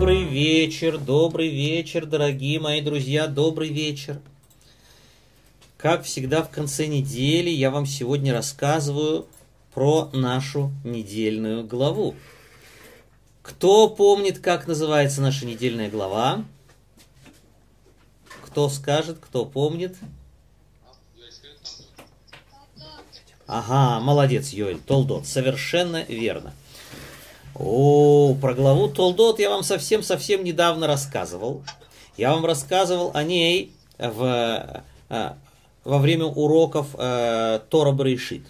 Добрый вечер, добрый вечер, дорогие мои друзья, добрый вечер. Как всегда в конце недели я вам сегодня рассказываю про нашу недельную главу. Кто помнит, как называется наша недельная глава? Кто скажет, кто помнит? Ага, молодец, Йоэль, Толдот, совершенно верно. О, про главу Толдот я вам совсем-совсем недавно рассказывал. Я вам рассказывал о ней в, э, во время уроков э, Тора Брейшит.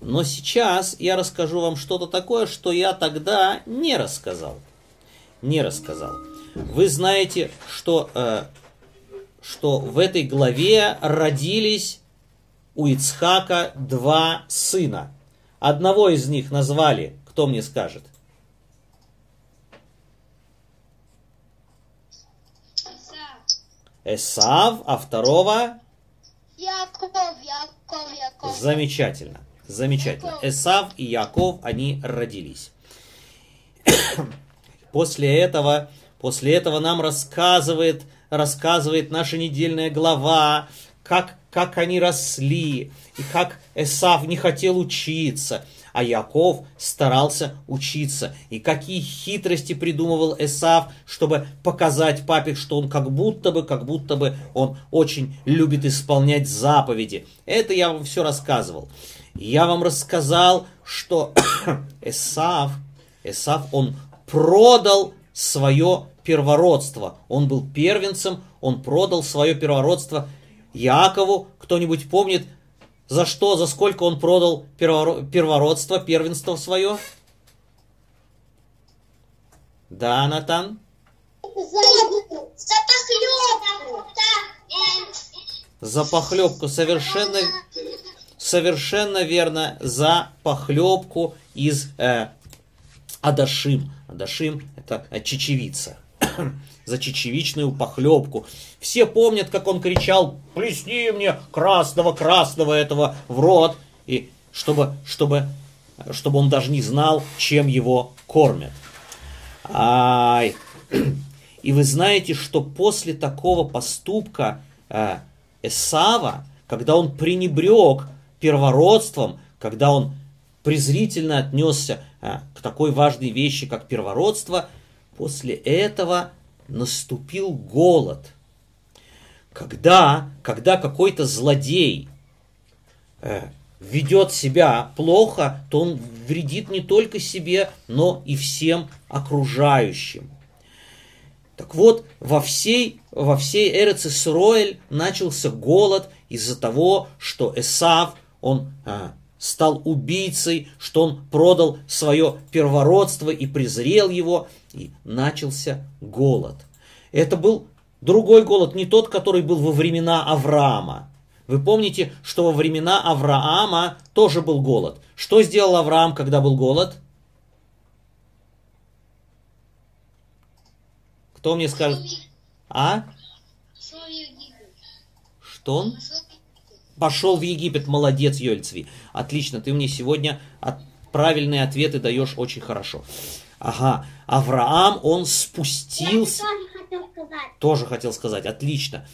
Но сейчас я расскажу вам что-то такое, что я тогда не рассказал. Не рассказал. Вы знаете, что, э, что в этой главе родились у Ицхака два сына. Одного из них назвали, кто мне скажет? Эсав, а второго? Яков, Яков, Яков. Замечательно, замечательно. Эсав и Яков, они родились. После этого, после этого нам рассказывает, рассказывает наша недельная глава, как, как они росли, и как Эсав не хотел учиться, а Яков старался учиться. И какие хитрости придумывал Эсав, чтобы показать папе, что он как будто бы, как будто бы он очень любит исполнять заповеди. Это я вам все рассказывал. Я вам рассказал, что Эсав, Эсав, он продал свое первородство. Он был первенцем, он продал свое первородство Якову. Кто-нибудь помнит, за что, за сколько он продал первородство, первенство свое? Да, Натан? За, за похлебку. За похлебку, совершенно, совершенно верно, за похлебку из э, Адашим. Адашим это чечевица. за чечевичную похлебку. Все помнят, как он кричал, плесни мне красного-красного этого в рот, и чтобы, чтобы, чтобы он даже не знал, чем его кормят. Ай. И вы знаете, что после такого поступка э, Эсава, когда он пренебрег первородством, когда он презрительно отнесся э, к такой важной вещи, как первородство, после этого наступил голод. Когда, когда какой-то злодей э, ведет себя плохо, то он вредит не только себе, но и всем окружающим. Так вот, во всей, во всей Эрец Исроэль начался голод из-за того, что Эсав, он э, стал убийцей, что он продал свое первородство и презрел его, и начался голод. Это был другой голод, не тот, который был во времена Авраама. Вы помните, что во времена Авраама тоже был голод. Что сделал Авраам, когда был голод? Кто мне скажет? А? Что он? Пошел в Египет. Молодец, Йольцви. Отлично, ты мне сегодня от... правильные ответы даешь очень хорошо. Ага, Авраам, он спустился... Я тоже хотел сказать. Тоже хотел сказать, отлично.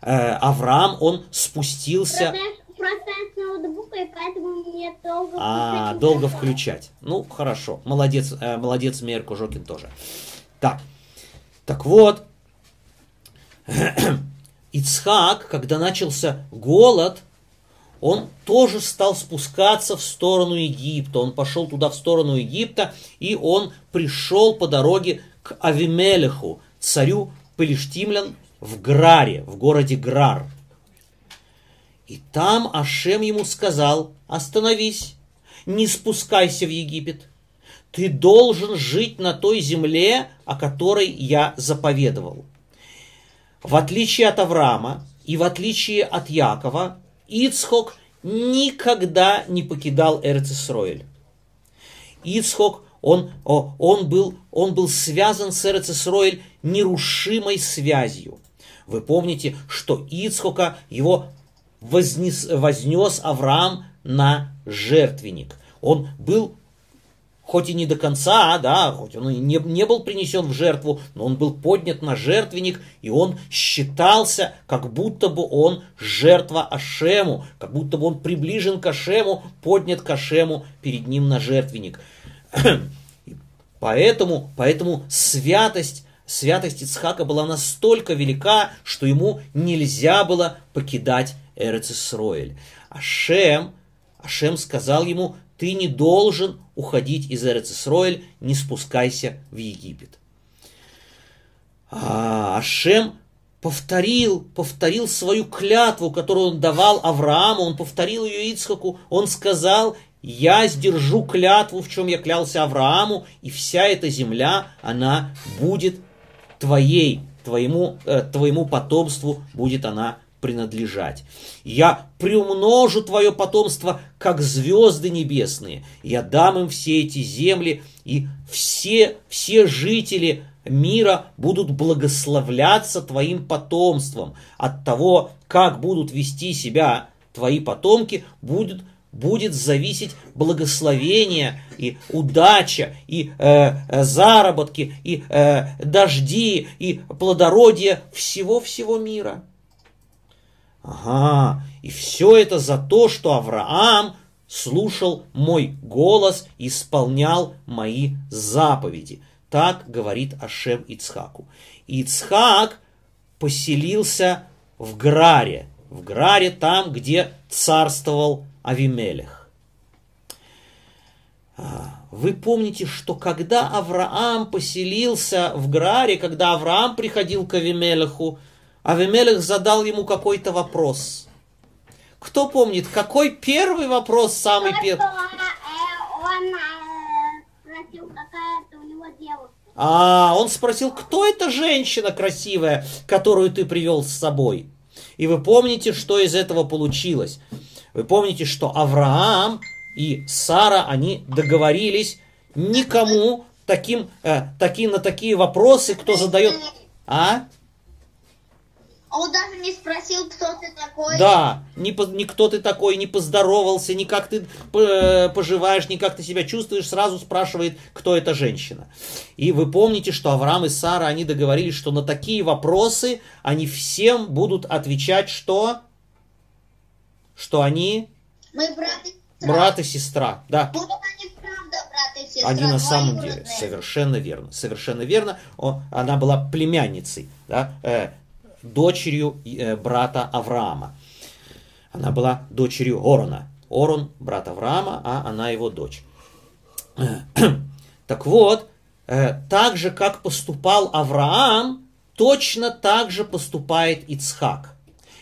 Э, Авраам, он спустился... Просто с ноутбука, и поэтому мне долго А, включать долго микрофон. включать. Ну, хорошо. Молодец, э, молодец, Мейер Кужокин тоже. Так, так вот, Ицхак, когда начался голод, он тоже стал спускаться в сторону Египта. Он пошел туда, в сторону Египта, и он пришел по дороге к Авимелеху, царю Пелештимлян, в Граре, в городе Грар. И там Ашем ему сказал, остановись, не спускайся в Египет. Ты должен жить на той земле, о которой я заповедовал. В отличие от Авраама и в отличие от Якова, Ицхок никогда не покидал Эрцисроэль. Ицхок, он, он, был, он был связан с Эрцисроэль нерушимой связью. Вы помните, что Ицхока его вознес, вознес Авраам на жертвенник. Он был хоть и не до конца, да, хоть он и не, не был принесен в жертву, но он был поднят на жертвенник, и он считался, как будто бы он жертва Ашему, как будто бы он приближен к Ашему, поднят к Ашему перед ним на жертвенник. Поэтому, поэтому святость, святость Ицхака была настолько велика, что ему нельзя было покидать Эрцисроэль. Ашем, Ашем сказал ему, ты не должен уходить из Эрцисроэль, не спускайся в Египет. А Ашем повторил, повторил свою клятву, которую он давал Аврааму, он повторил ее Ицхаку, он сказал, я сдержу клятву, в чем я клялся Аврааму, и вся эта земля, она будет твоей, твоему, э, твоему потомству будет она принадлежать. Я приумножу твое потомство, как звезды небесные. Я дам им все эти земли, и все, все жители мира будут благословляться твоим потомством. От того, как будут вести себя твои потомки, будут будет зависеть благословение и удача, и э, э, заработки, и э, дожди, и плодородие всего-всего мира. Ага, и все это за то, что Авраам слушал мой голос, исполнял мои заповеди. Так говорит Ашем Ицхаку. Ицхак поселился в Граре, в Граре там, где царствовал Авимелех. А, вы помните, что когда Авраам поселился в Граре, когда Авраам приходил к Авимелеху, Авимелех задал ему какой-то вопрос. Кто помнит, какой первый вопрос самый первый? А, он спросил, кто эта женщина красивая, которую ты привел с собой? И вы помните, что из этого получилось? Вы помните, что Авраам и Сара, они договорились никому таким, э, такие, на такие вопросы, кто задает... А? А он даже не спросил, кто ты такой. Да, по, ни кто ты такой, не поздоровался, ни как ты э, поживаешь, ни как ты себя чувствуешь, сразу спрашивает, кто эта женщина. И вы помните, что Авраам и Сара, они договорились, что на такие вопросы они всем будут отвечать, что? что они Мы брат и сестра. брат и сестра. Да, они правда брат и сестра. они на самом деле. Совершенно верно. Совершенно верно. О, она была племянницей, да, э, дочерью э, брата Авраама. Она была дочерью Орона. Орон брат Авраама, а она его дочь. Так вот, э, так же, как поступал Авраам, точно так же поступает Ицхак.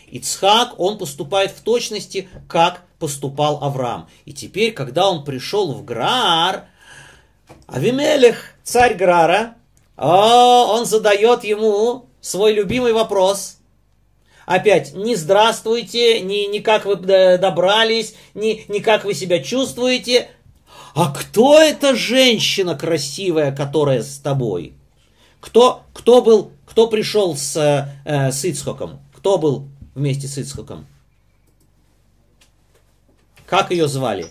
Ицхак, он поступает в точности, как поступал Авраам. И теперь, когда он пришел в Граар, Авимелех, царь Грара, о, он задает ему свой любимый вопрос. Опять, не здравствуйте, не, не как вы э, добрались, не, не как вы себя чувствуете. А кто эта женщина красивая, которая с тобой? Кто, кто был, кто пришел с, э, с Ицхоком? Кто был вместе с Ицхоком? Как ее звали?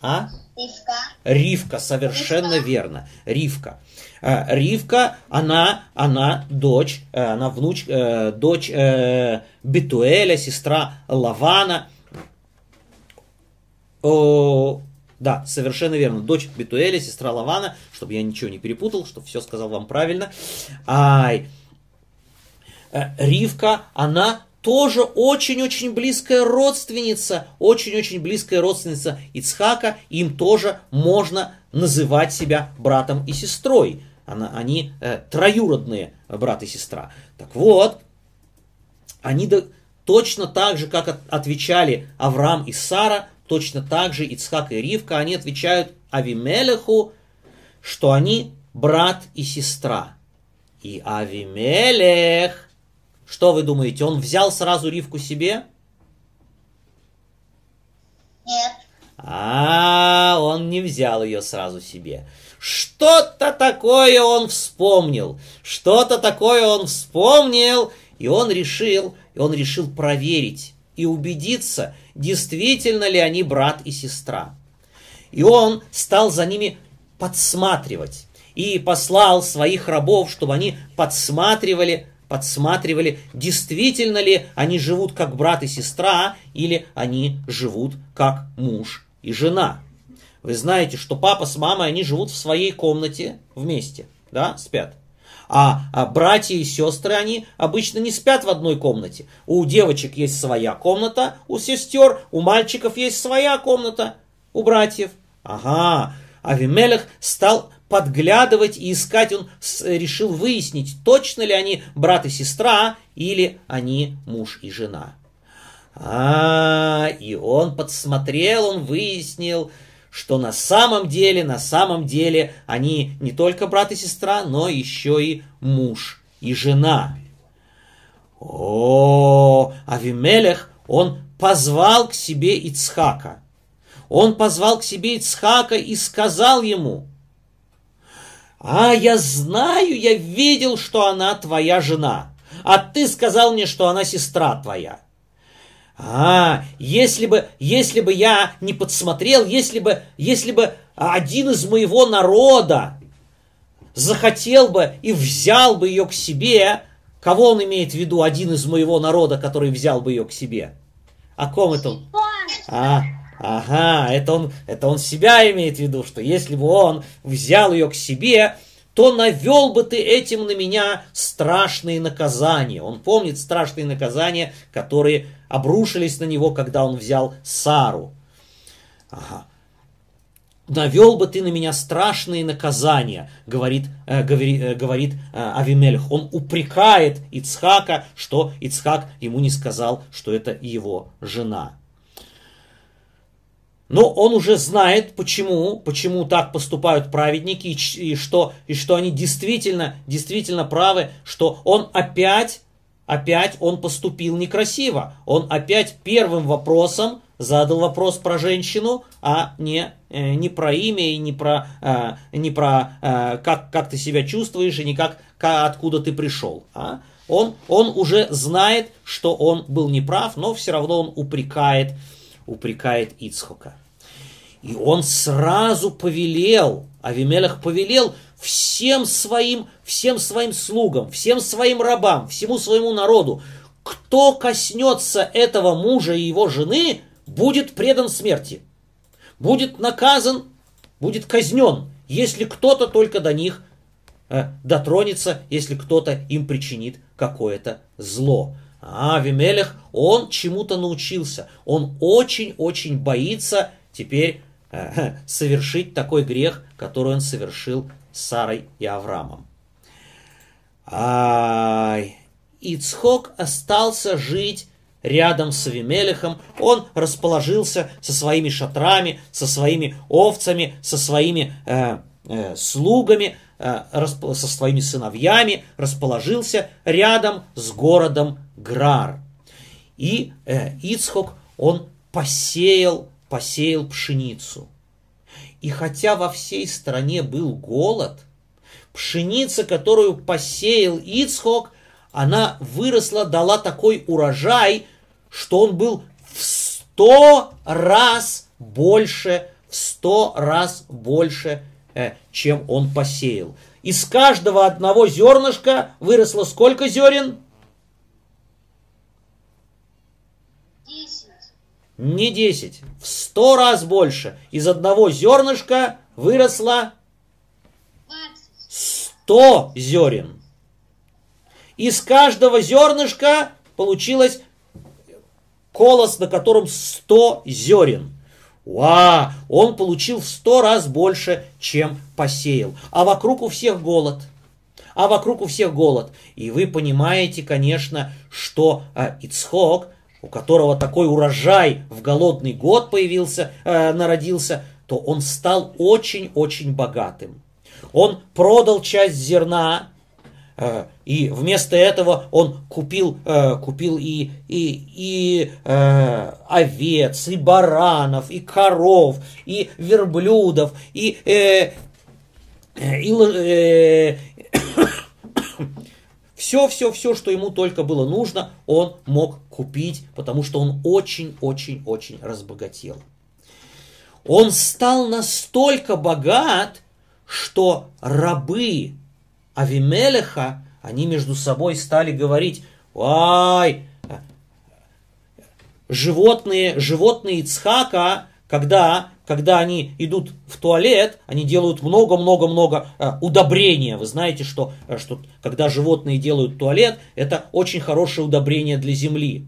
А? Ривка. Ривка, совершенно верно. Ривка. Ривка, она, она дочь, э, она внуч, э, дочь э, Бетуэля, сестра Лавана. О, да, совершенно верно. Дочь Бетуэля, сестра Лавана, чтобы я ничего не перепутал, чтобы все сказал вам правильно. Ай, Ривка, она тоже очень-очень близкая родственница, очень-очень близкая родственница Ицхака, им тоже можно называть себя братом и сестрой. Она, они э, троюродные брат и сестра. Так вот, они до- точно так же, как от- отвечали Авраам и Сара, точно так же Ицхак и Ривка, они отвечают Авимелеху, что они брат и сестра. И Авимелех, что вы думаете, он взял сразу Ривку себе? Нет. А, он не взял ее сразу себе. Что-то такое он вспомнил. Что-то такое он вспомнил, и он решил, и он решил проверить и убедиться, действительно ли они брат и сестра. И он стал за ними подсматривать. И послал своих рабов, чтобы они подсматривали, подсматривали, действительно ли они живут как брат и сестра, или они живут как муж и жена. Вы знаете, что папа с мамой, они живут в своей комнате вместе, да, спят. А, а братья и сестры, они обычно не спят в одной комнате. У девочек есть своя комната, у сестер, у мальчиков есть своя комната, у братьев. Ага, Авимелех стал подглядывать и искать, он решил выяснить, точно ли они брат и сестра, или они муж и жена. А, и он подсмотрел, он выяснил, что на самом деле, на самом деле они не только брат и сестра, но еще и муж и жена. О, Авимелех, он позвал к себе Ицхака. Он позвал к себе Ицхака и сказал ему, «А, я знаю, я видел, что она твоя жена, а ты сказал мне, что она сестра твоя». А, если бы, если бы я не подсмотрел, если бы, если бы один из моего народа захотел бы и взял бы ее к себе, кого он имеет в виду, один из моего народа, который взял бы ее к себе? О ком это? А, ага, это он, это он себя имеет в виду, что если бы он взял ее к себе, то навел бы ты этим на меня страшные наказания. Он помнит страшные наказания, которые обрушились на него, когда он взял Сару. Ага. Навел бы ты на меня страшные наказания, говорит, э, говори, э, говорит э, Авимелех. Он упрекает Ицхака, что Ицхак ему не сказал, что это его жена. Но он уже знает, почему, почему так поступают праведники, и, и, что, и что они действительно, действительно правы, что он опять, опять он поступил некрасиво. Он опять первым вопросом задал вопрос про женщину, а не, э, не про имя и не про, э, не про э, как, как ты себя чувствуешь и не как, откуда ты пришел. А? Он, он уже знает, что он был неправ, но все равно он упрекает, упрекает Ицхока. И он сразу повелел, Авимелах повелел всем своим, всем своим слугам, всем своим рабам, всему своему народу, кто коснется этого мужа и его жены, будет предан смерти, будет наказан, будет казнен, если кто-то только до них э, дотронется, если кто-то им причинит какое-то зло. А Авимелех, он чему-то научился. Он очень-очень боится теперь э, совершить такой грех, который он совершил с Сарой и Авраамом. Ай, Ицхок остался жить рядом с Авимелехом. Он расположился со своими шатрами, со своими овцами, со своими э, э, слугами, э, со своими сыновьями, расположился рядом с городом Грар. И э, Ицхок, он посеял, посеял пшеницу. И хотя во всей стране был голод, пшеница, которую посеял Ицхок, она выросла, дала такой урожай, что он был в сто раз больше, в сто раз больше, э, чем он посеял. Из каждого одного зернышка выросло сколько зерен? Не 10, в 100 раз больше. Из одного зернышка выросло 100 зерен. Из каждого зернышка получилось колос, на котором 100 зерен. Ва! Он получил в 100 раз больше, чем посеял. А вокруг у всех голод. А вокруг у всех голод. И вы понимаете, конечно, что а, Ицхок – у которого такой урожай в голодный год появился, э, народился, то он стал очень-очень богатым. Он продал часть зерна, э, и вместо этого он купил, э, купил и, и, и э, овец, и баранов, и коров, и верблюдов, и, э, э и, э, все-все-все, что ему только было нужно, он мог купить, потому что он очень-очень-очень разбогател. он стал настолько богат, что рабы Авимелеха, они между собой стали говорить, ай, животные, животные Ицхака, когда, когда они идут в туалет, они делают много-много-много э, удобрения. Вы знаете, что, э, что когда животные делают туалет, это очень хорошее удобрение для земли.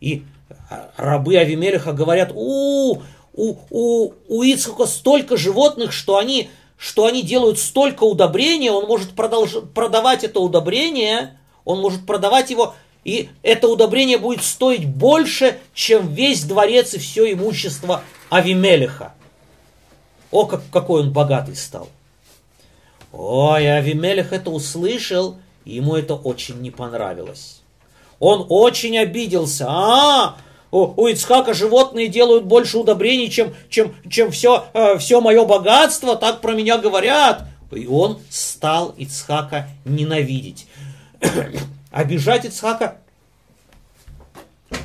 И э, рабы Авимелеха говорят, у, у, у, у Ицхака столько животных, что они что они делают столько удобрения, он может продолж... продавать это удобрение, он может продавать его, и это удобрение будет стоить больше, чем весь дворец и все имущество Авимелеха. О, как, какой он богатый стал. Ой, Авимелех это услышал, и ему это очень не понравилось. Он очень обиделся. А, у, у Ицхака животные делают больше удобрений, чем, чем, чем все, э, все мое богатство, так про меня говорят. И он стал Ицхака ненавидеть. Обижать Ицхака,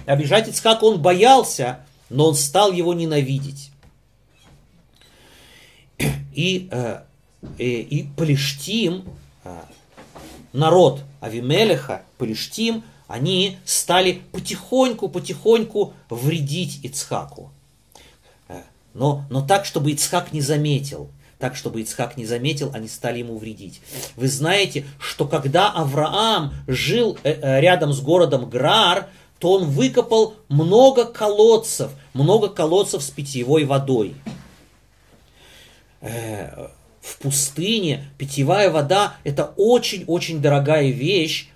обижать Ицхака он боялся, но он стал его ненавидеть. И, э, и, э, и Палештим, э, народ Авимелеха, Палештим, они стали потихоньку-потихоньку вредить Ицхаку. Но, но так, чтобы Ицхак не заметил. Так, чтобы Ицхак не заметил, они стали ему вредить. Вы знаете, что когда Авраам жил рядом с городом Грар, то он выкопал много колодцев, много колодцев с питьевой водой. В пустыне питьевая вода – это очень-очень дорогая вещь,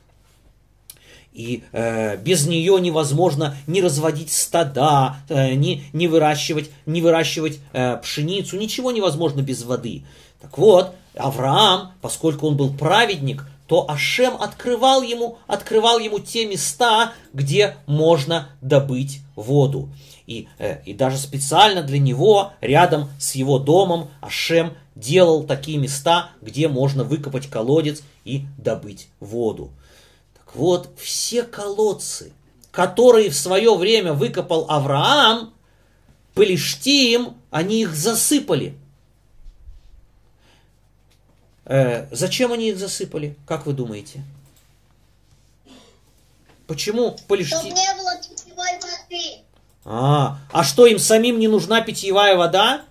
и э, без нее невозможно не разводить стада, э, не, не выращивать, не выращивать э, пшеницу, ничего невозможно без воды. Так вот, Авраам, поскольку он был праведник, то Ашем открывал ему, открывал ему те места, где можно добыть воду. И, э, и даже специально для него, рядом с его домом, Ашем делал такие места, где можно выкопать колодец и добыть воду. Вот все колодцы, которые в свое время выкопал Авраам, Палештим, они их засыпали. Э, зачем они их засыпали? Как вы думаете? Почему Палештим... Чтобы не было питьевой воды. А, а что, им самим не нужна питьевая вода?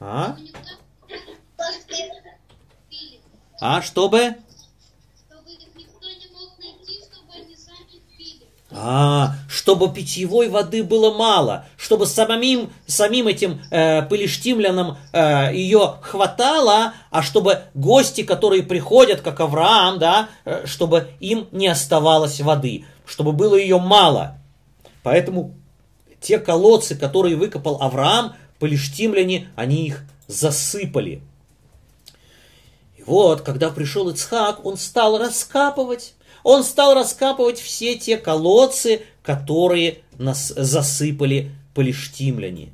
А? А, чтобы? А, чтобы питьевой воды было мало, чтобы самим, самим этим э, пылештимлянам э, ее хватало, а чтобы гости, которые приходят, как Авраам, да, э, чтобы им не оставалось воды, чтобы было ее мало. Поэтому те колодцы, которые выкопал Авраам, пылештимляне, они их засыпали. Вот, когда пришел Ицхак, он стал раскапывать. Он стал раскапывать все те колодцы, которые нас засыпали полиштимляне.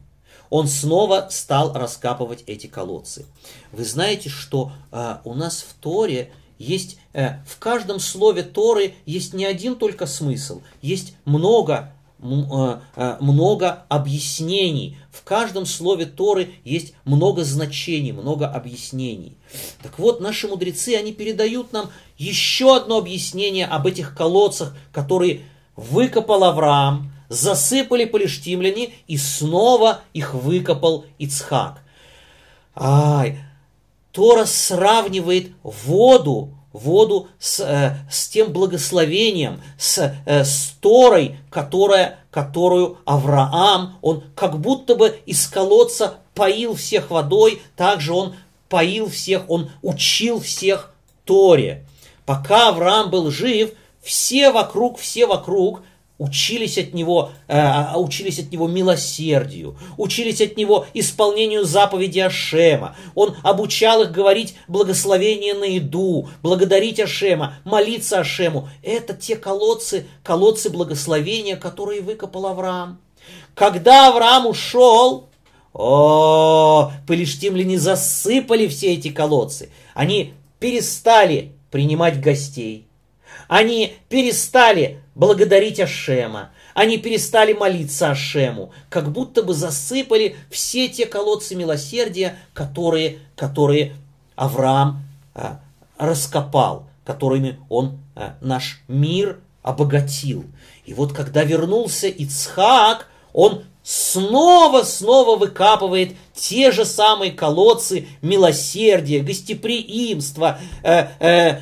Он снова стал раскапывать эти колодцы. Вы знаете, что э, у нас в Торе есть, э, в каждом слове Торы есть не один только смысл, есть много Э, э, много объяснений. В каждом слове Торы есть много значений, много объяснений. Так вот, наши мудрецы, они передают нам еще одно объяснение об этих колодцах, которые выкопал Авраам, засыпали полиштимляне и снова их выкопал Ицхак. Ай, Тора сравнивает воду воду с, э, с тем благословением, с, э, с Торой, которая, которую Авраам, он как будто бы из колодца поил всех водой, также он поил всех, он учил всех Торе. Пока Авраам был жив, все вокруг, все вокруг учились от него, э, учились от него милосердию, учились от него исполнению заповеди Ашема. Он обучал их говорить благословение на еду, благодарить Ашема, молиться Ашему. Это те колодцы, колодцы благословения, которые выкопал Авраам. Когда Авраам ушел, о, пылештимляне засыпали все эти колодцы. Они перестали принимать гостей. Они перестали благодарить Ашема, они перестали молиться Ашему, как будто бы засыпали все те колодцы милосердия, которые, которые Авраам а, раскопал, которыми он а, наш мир обогатил. И вот когда вернулся Ицхак, он снова-снова выкапывает те же самые колодцы милосердия, гостеприимства, э, э,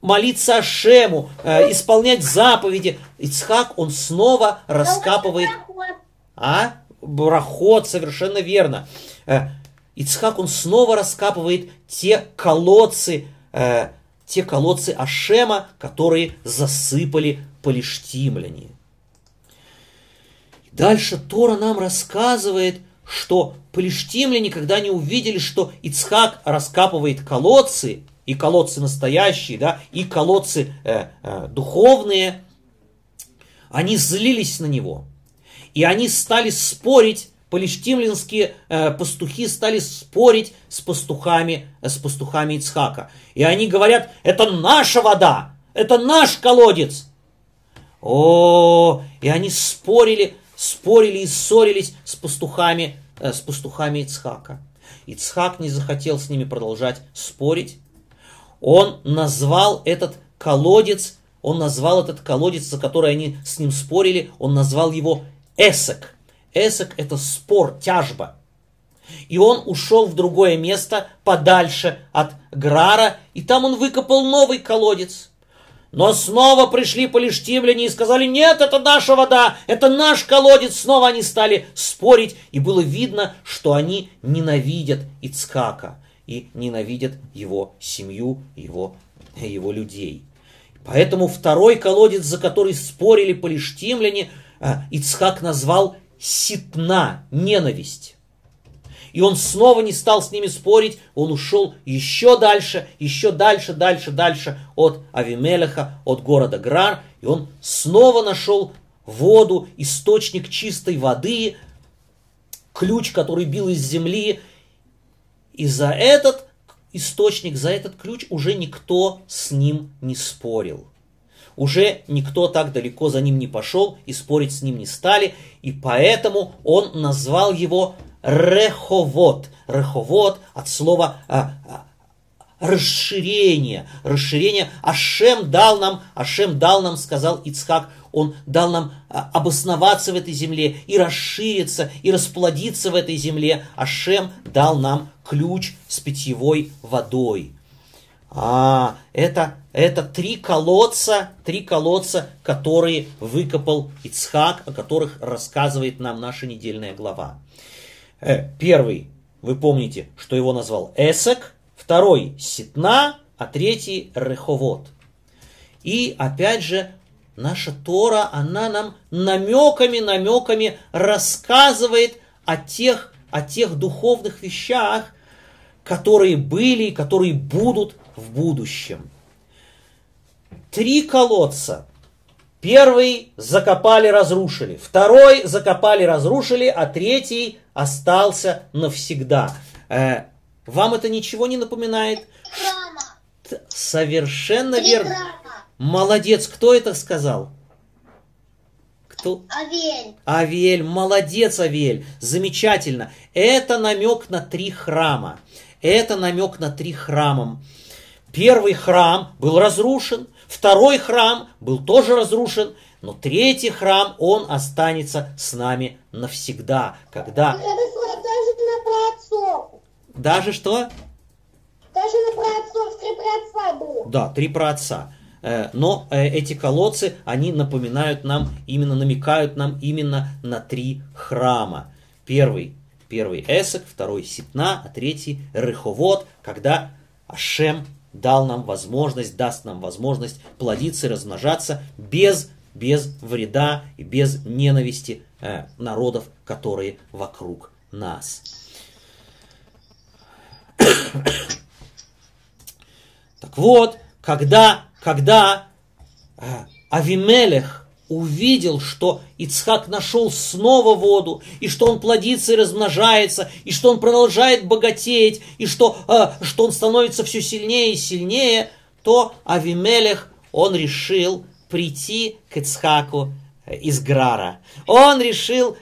молиться Ашему, э, исполнять заповеди. Ицхак, он снова раскапывает... А? Брахот, совершенно верно. Э, Ицхак, он снова раскапывает те колодцы, э, те колодцы Ашема, которые засыпали полиштимляне. Дальше Тора нам рассказывает, что полиштимляне, когда они увидели, что Ицхак раскапывает колодцы, и колодцы настоящие, да, и колодцы э, э, духовные, они злились на него. И они стали спорить, полиштимлинские э, пастухи стали спорить с пастухами, э, с пастухами Ицхака. И они говорят, это наша вода, это наш колодец. О, и они спорили, спорили и ссорились с пастухами, э, с пастухами Ицхака. Ицхак не захотел с ними продолжать спорить, он назвал этот колодец, он назвал этот колодец, за который они с ним спорили, он назвал его Эсек. Эсек это спор, тяжба. И он ушел в другое место, подальше от Грара, и там он выкопал новый колодец. Но снова пришли полиштимляне и сказали, нет, это наша вода, это наш колодец. Снова они стали спорить, и было видно, что они ненавидят Ицкака и ненавидят его семью, его, его людей. Поэтому второй колодец, за который спорили полиштимляне, а, Ицхак назвал ситна, ненависть. И он снова не стал с ними спорить, он ушел еще дальше, еще дальше, дальше, дальше от Авимелеха, от города Грар, и он снова нашел воду, источник чистой воды, ключ, который бил из земли, и за этот источник, за этот ключ уже никто с ним не спорил. Уже никто так далеко за ним не пошел и спорить с ним не стали, и поэтому он назвал его Реховод. Реховод от слова а, а, расширение, расширение. Ашем дал нам, Ашем дал нам, сказал Ицхак, он дал нам а, обосноваться в этой земле и расшириться, и расплодиться в этой земле. Ашем дал нам ключ с питьевой водой. А, это, это три колодца, три колодца, которые выкопал Ицхак, о которых рассказывает нам наша недельная глава. Э, первый, вы помните, что его назвал Эсек, второй Ситна, а третий Реховод. И опять же, наша Тора, она нам намеками, намеками рассказывает о тех, о тех духовных вещах, которые были и которые будут в будущем. Три колодца. Первый закопали, разрушили. Второй закопали, разрушили, а третий остался навсегда. Вам это ничего не напоминает? Храма. Совершенно верно. Молодец, кто это сказал? Кто? Авель. Авель, молодец, Авель, замечательно. Это намек на три храма. Это намек на три храма. Первый храм был разрушен, второй храм был тоже разрушен, но третий храм, он останется с нами навсегда, когда... Это даже на праотцов. Даже что? Даже на праотцов, три праотца было. Да, три праотца. Э, Но э, эти колодцы, они напоминают нам, именно намекают нам именно на три храма. Первый, первый Эсек, второй Ситна, а третий Реховод, когда Ашем дал нам возможность, даст нам возможность плодиться и размножаться без, без вреда и без ненависти э, народов, которые вокруг нас. Так вот, когда, когда э, Авимелех увидел, что Ицхак нашел снова воду, и что он плодится и размножается, и что он продолжает богатеть, и что, э, что он становится все сильнее и сильнее, то Авимелех, он решил прийти к Ицхаку э, из Грара. Он решил,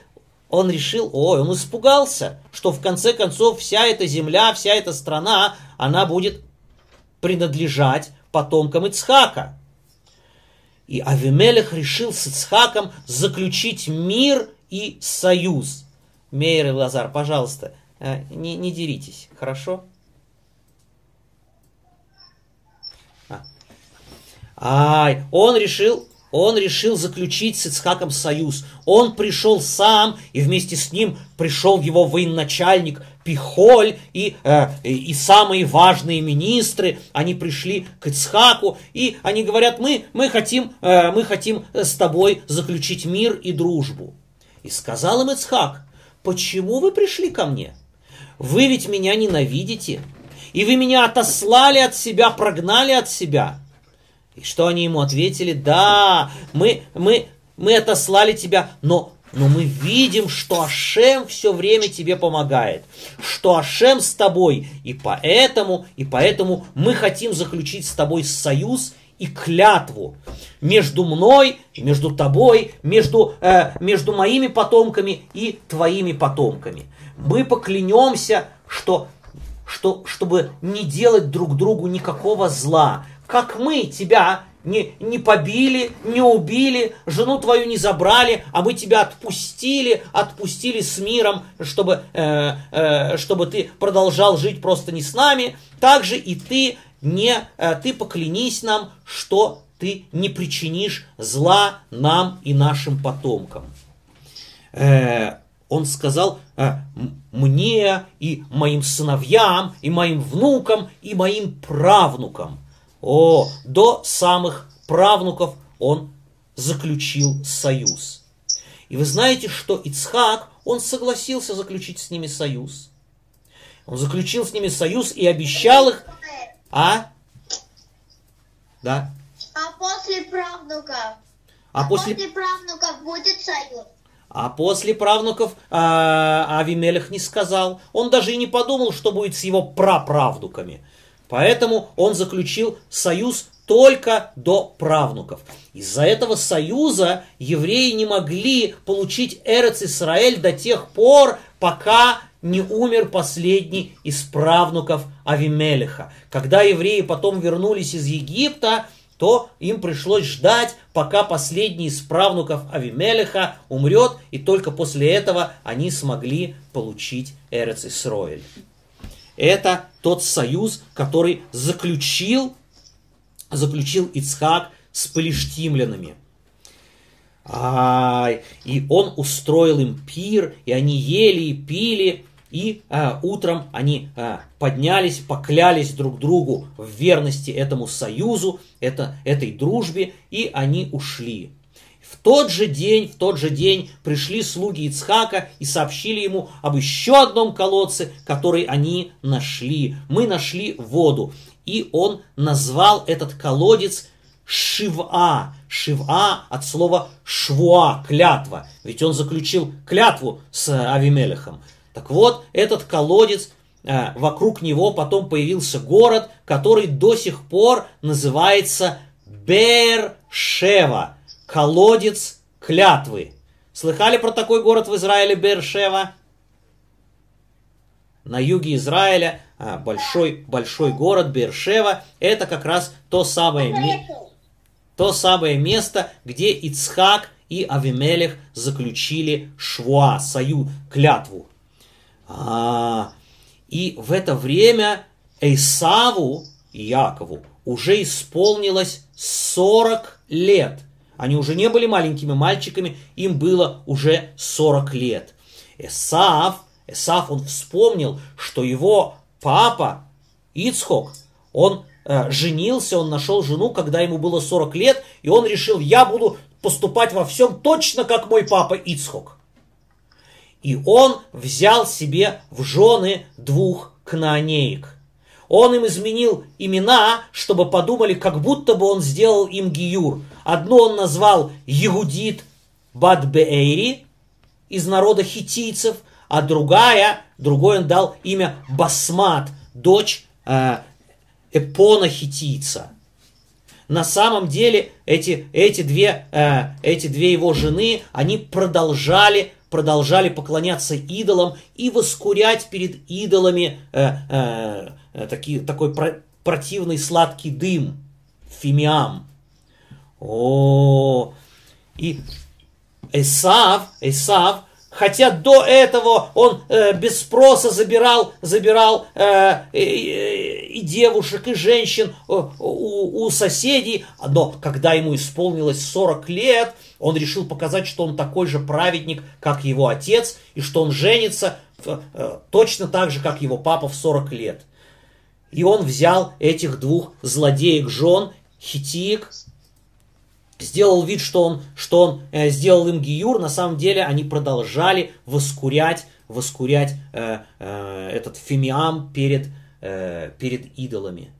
он решил, ой, он испугался, что в конце концов вся эта земля, вся эта страна, она будет принадлежать потомкам Ицхака. И Авимелех решил с Ицхаком заключить мир и союз. Мейер и Лазар, пожалуйста, э, не, не деритесь, хорошо? А. Ай, он решил, он решил заключить с Ицхаком союз. Он пришел сам, и вместе с ним пришел его военачальник Пихоль и, э, и самые важные министры, они пришли к Ицхаку, и они говорят, мы, мы, хотим, э, мы хотим с тобой заключить мир и дружбу. И сказал им Ицхак, почему вы пришли ко мне? Вы ведь меня ненавидите, и вы меня отослали от себя, прогнали от себя. И что они ему ответили? Да, мы, мы, мы отослали тебя, но но мы видим, что Ашем все время тебе помогает, что Ашем с тобой, и поэтому, и поэтому мы хотим заключить с тобой союз и клятву между мной, между тобой, между, э, между моими потомками и твоими потомками. Мы поклянемся, что, что, чтобы не делать друг другу никакого зла, как мы тебя не, не побили, не убили, жену твою не забрали, а мы тебя отпустили, отпустили с миром, чтобы, э, э, чтобы ты продолжал жить просто не с нами. Также и ты не, э, ты поклянись нам, что ты не причинишь зла нам и нашим потомкам. Э, он сказал э, мне и моим сыновьям, и моим внукам, и моим правнукам – о, до самых правнуков он заключил союз. И вы знаете, что Ицхак, он согласился заключить с ними союз. Он заключил с ними союз и обещал их... А? Да? А после правнуков? А, а после... после правнуков будет союз? А после правнуков а, Авимелех не сказал. Он даже и не подумал, что будет с его праправнуками. Поэтому он заключил союз только до правнуков. Из-за этого союза евреи не могли получить Эрец Исраэль до тех пор, пока не умер последний из правнуков Авимелеха. Когда евреи потом вернулись из Египта, то им пришлось ждать, пока последний из правнуков Авимелеха умрет, и только после этого они смогли получить Эрец Исраэль. Это тот союз, который заключил, заключил Ицхак с палештимлянами. А, и он устроил им пир, и они ели и пили, и а, утром они а, поднялись, поклялись друг другу в верности этому союзу, это, этой дружбе, и они ушли. Тот же день, в тот же день пришли слуги Ицхака и сообщили ему об еще одном колодце, который они нашли. Мы нашли воду. И он назвал этот колодец Шива. Шива от слова швуа, клятва. Ведь он заключил клятву с Авимелехом. Так вот, этот колодец, э, вокруг него потом появился город, который до сих пор называется Бершева колодец клятвы. Слыхали про такой город в Израиле Бершева? На юге Израиля а, большой, большой город Бершева. Это как раз то самое, то самое место, где Ицхак и Авимелех заключили швуа, сою, клятву. А, и в это время Эйсаву, Якову, уже исполнилось 40 лет. Они уже не были маленькими мальчиками, им было уже 40 лет. Эсав, Эсав, он вспомнил, что его папа Ицхок, он э, женился, он нашел жену, когда ему было 40 лет, и он решил, я буду поступать во всем точно как мой папа Ицхок. И он взял себе в жены двух кнаанеек. Он им изменил имена, чтобы подумали, как будто бы он сделал им гиюр. Одно он назвал Егудит Бадбеэйри из народа хитийцев, а другая, другой он дал имя Басмат, дочь э, Эпона хитийца. на самом деле эти, эти, две, э, эти две его жены, они продолжали, продолжали поклоняться идолам и воскурять перед идолами э, э, э, таки, такой про, противный сладкий дым, фимиам. О, и Эсав, Эсав, хотя до этого он э, без спроса забирал, забирал э, и, и девушек, и женщин э, у, у соседей, но когда ему исполнилось 40 лет, он решил показать, что он такой же праведник, как его отец, и что он женится э, точно так же, как его папа в 40 лет. И он взял этих двух злодеек жен, хитиек, сделал вид, что он, что он э, сделал им гиюр, на самом деле они продолжали воскурять, воскурять э, э, этот фимиам перед, э, перед идолами.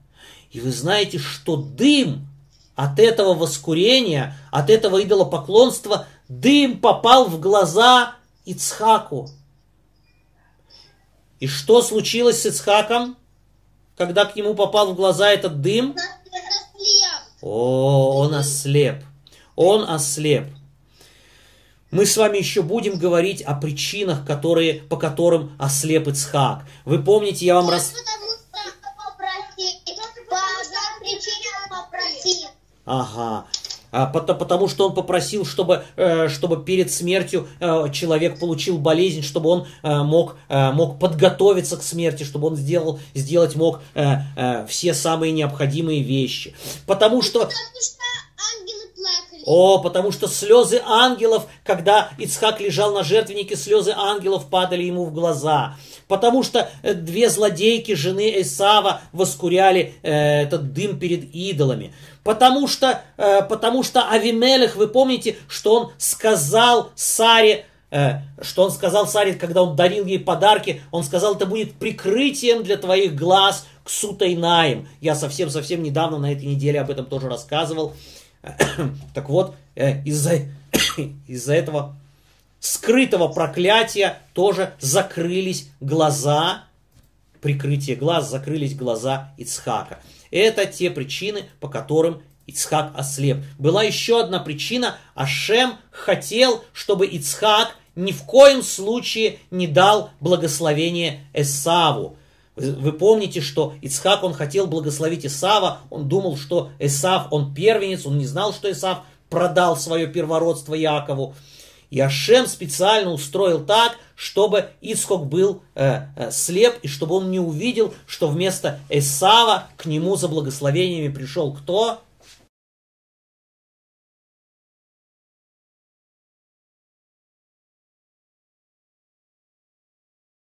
И вы знаете, что дым от этого воскурения, от этого идолопоклонства, дым попал в глаза Ицхаку. И что случилось с Ицхаком, когда к нему попал в глаза этот дым? О, он ослеп. Он ослеп. Мы с вами еще будем говорить о причинах, которые, по которым ослеп Ицхак. Вы помните, я вам раз... Ага. А, потому что он попросил, чтобы, э, чтобы перед смертью э, человек получил болезнь, чтобы он э, мог, мог подготовиться к смерти, чтобы он сделал, сделать мог все самые необходимые вещи. Потому что... О, потому что слезы ангелов, когда Ицхак лежал на жертвеннике, слезы ангелов падали ему в глаза. Потому что две злодейки жены Исава воскуряли э, этот дым перед идолами. Потому что, э, потому что Авимелех, вы помните, что он сказал Саре, э, что он сказал Саре, когда он дарил ей подарки, он сказал, это будет прикрытием для твоих глаз к Сутайнаем. Я совсем-совсем недавно на этой неделе об этом тоже рассказывал. Так вот, э, из-за из этого скрытого проклятия тоже закрылись глаза, прикрытие глаз, закрылись глаза Ицхака. Это те причины, по которым Ицхак ослеп. Была еще одна причина. Ашем хотел, чтобы Ицхак ни в коем случае не дал благословение Эсаву. Вы помните, что Ицхак, он хотел благословить Исава, он думал, что Исав, он первенец, он не знал, что Исав продал свое первородство Якову. И Ашем специально устроил так, чтобы Ицхок был э, э, слеп, и чтобы он не увидел, что вместо Эсава к нему за благословениями пришел кто?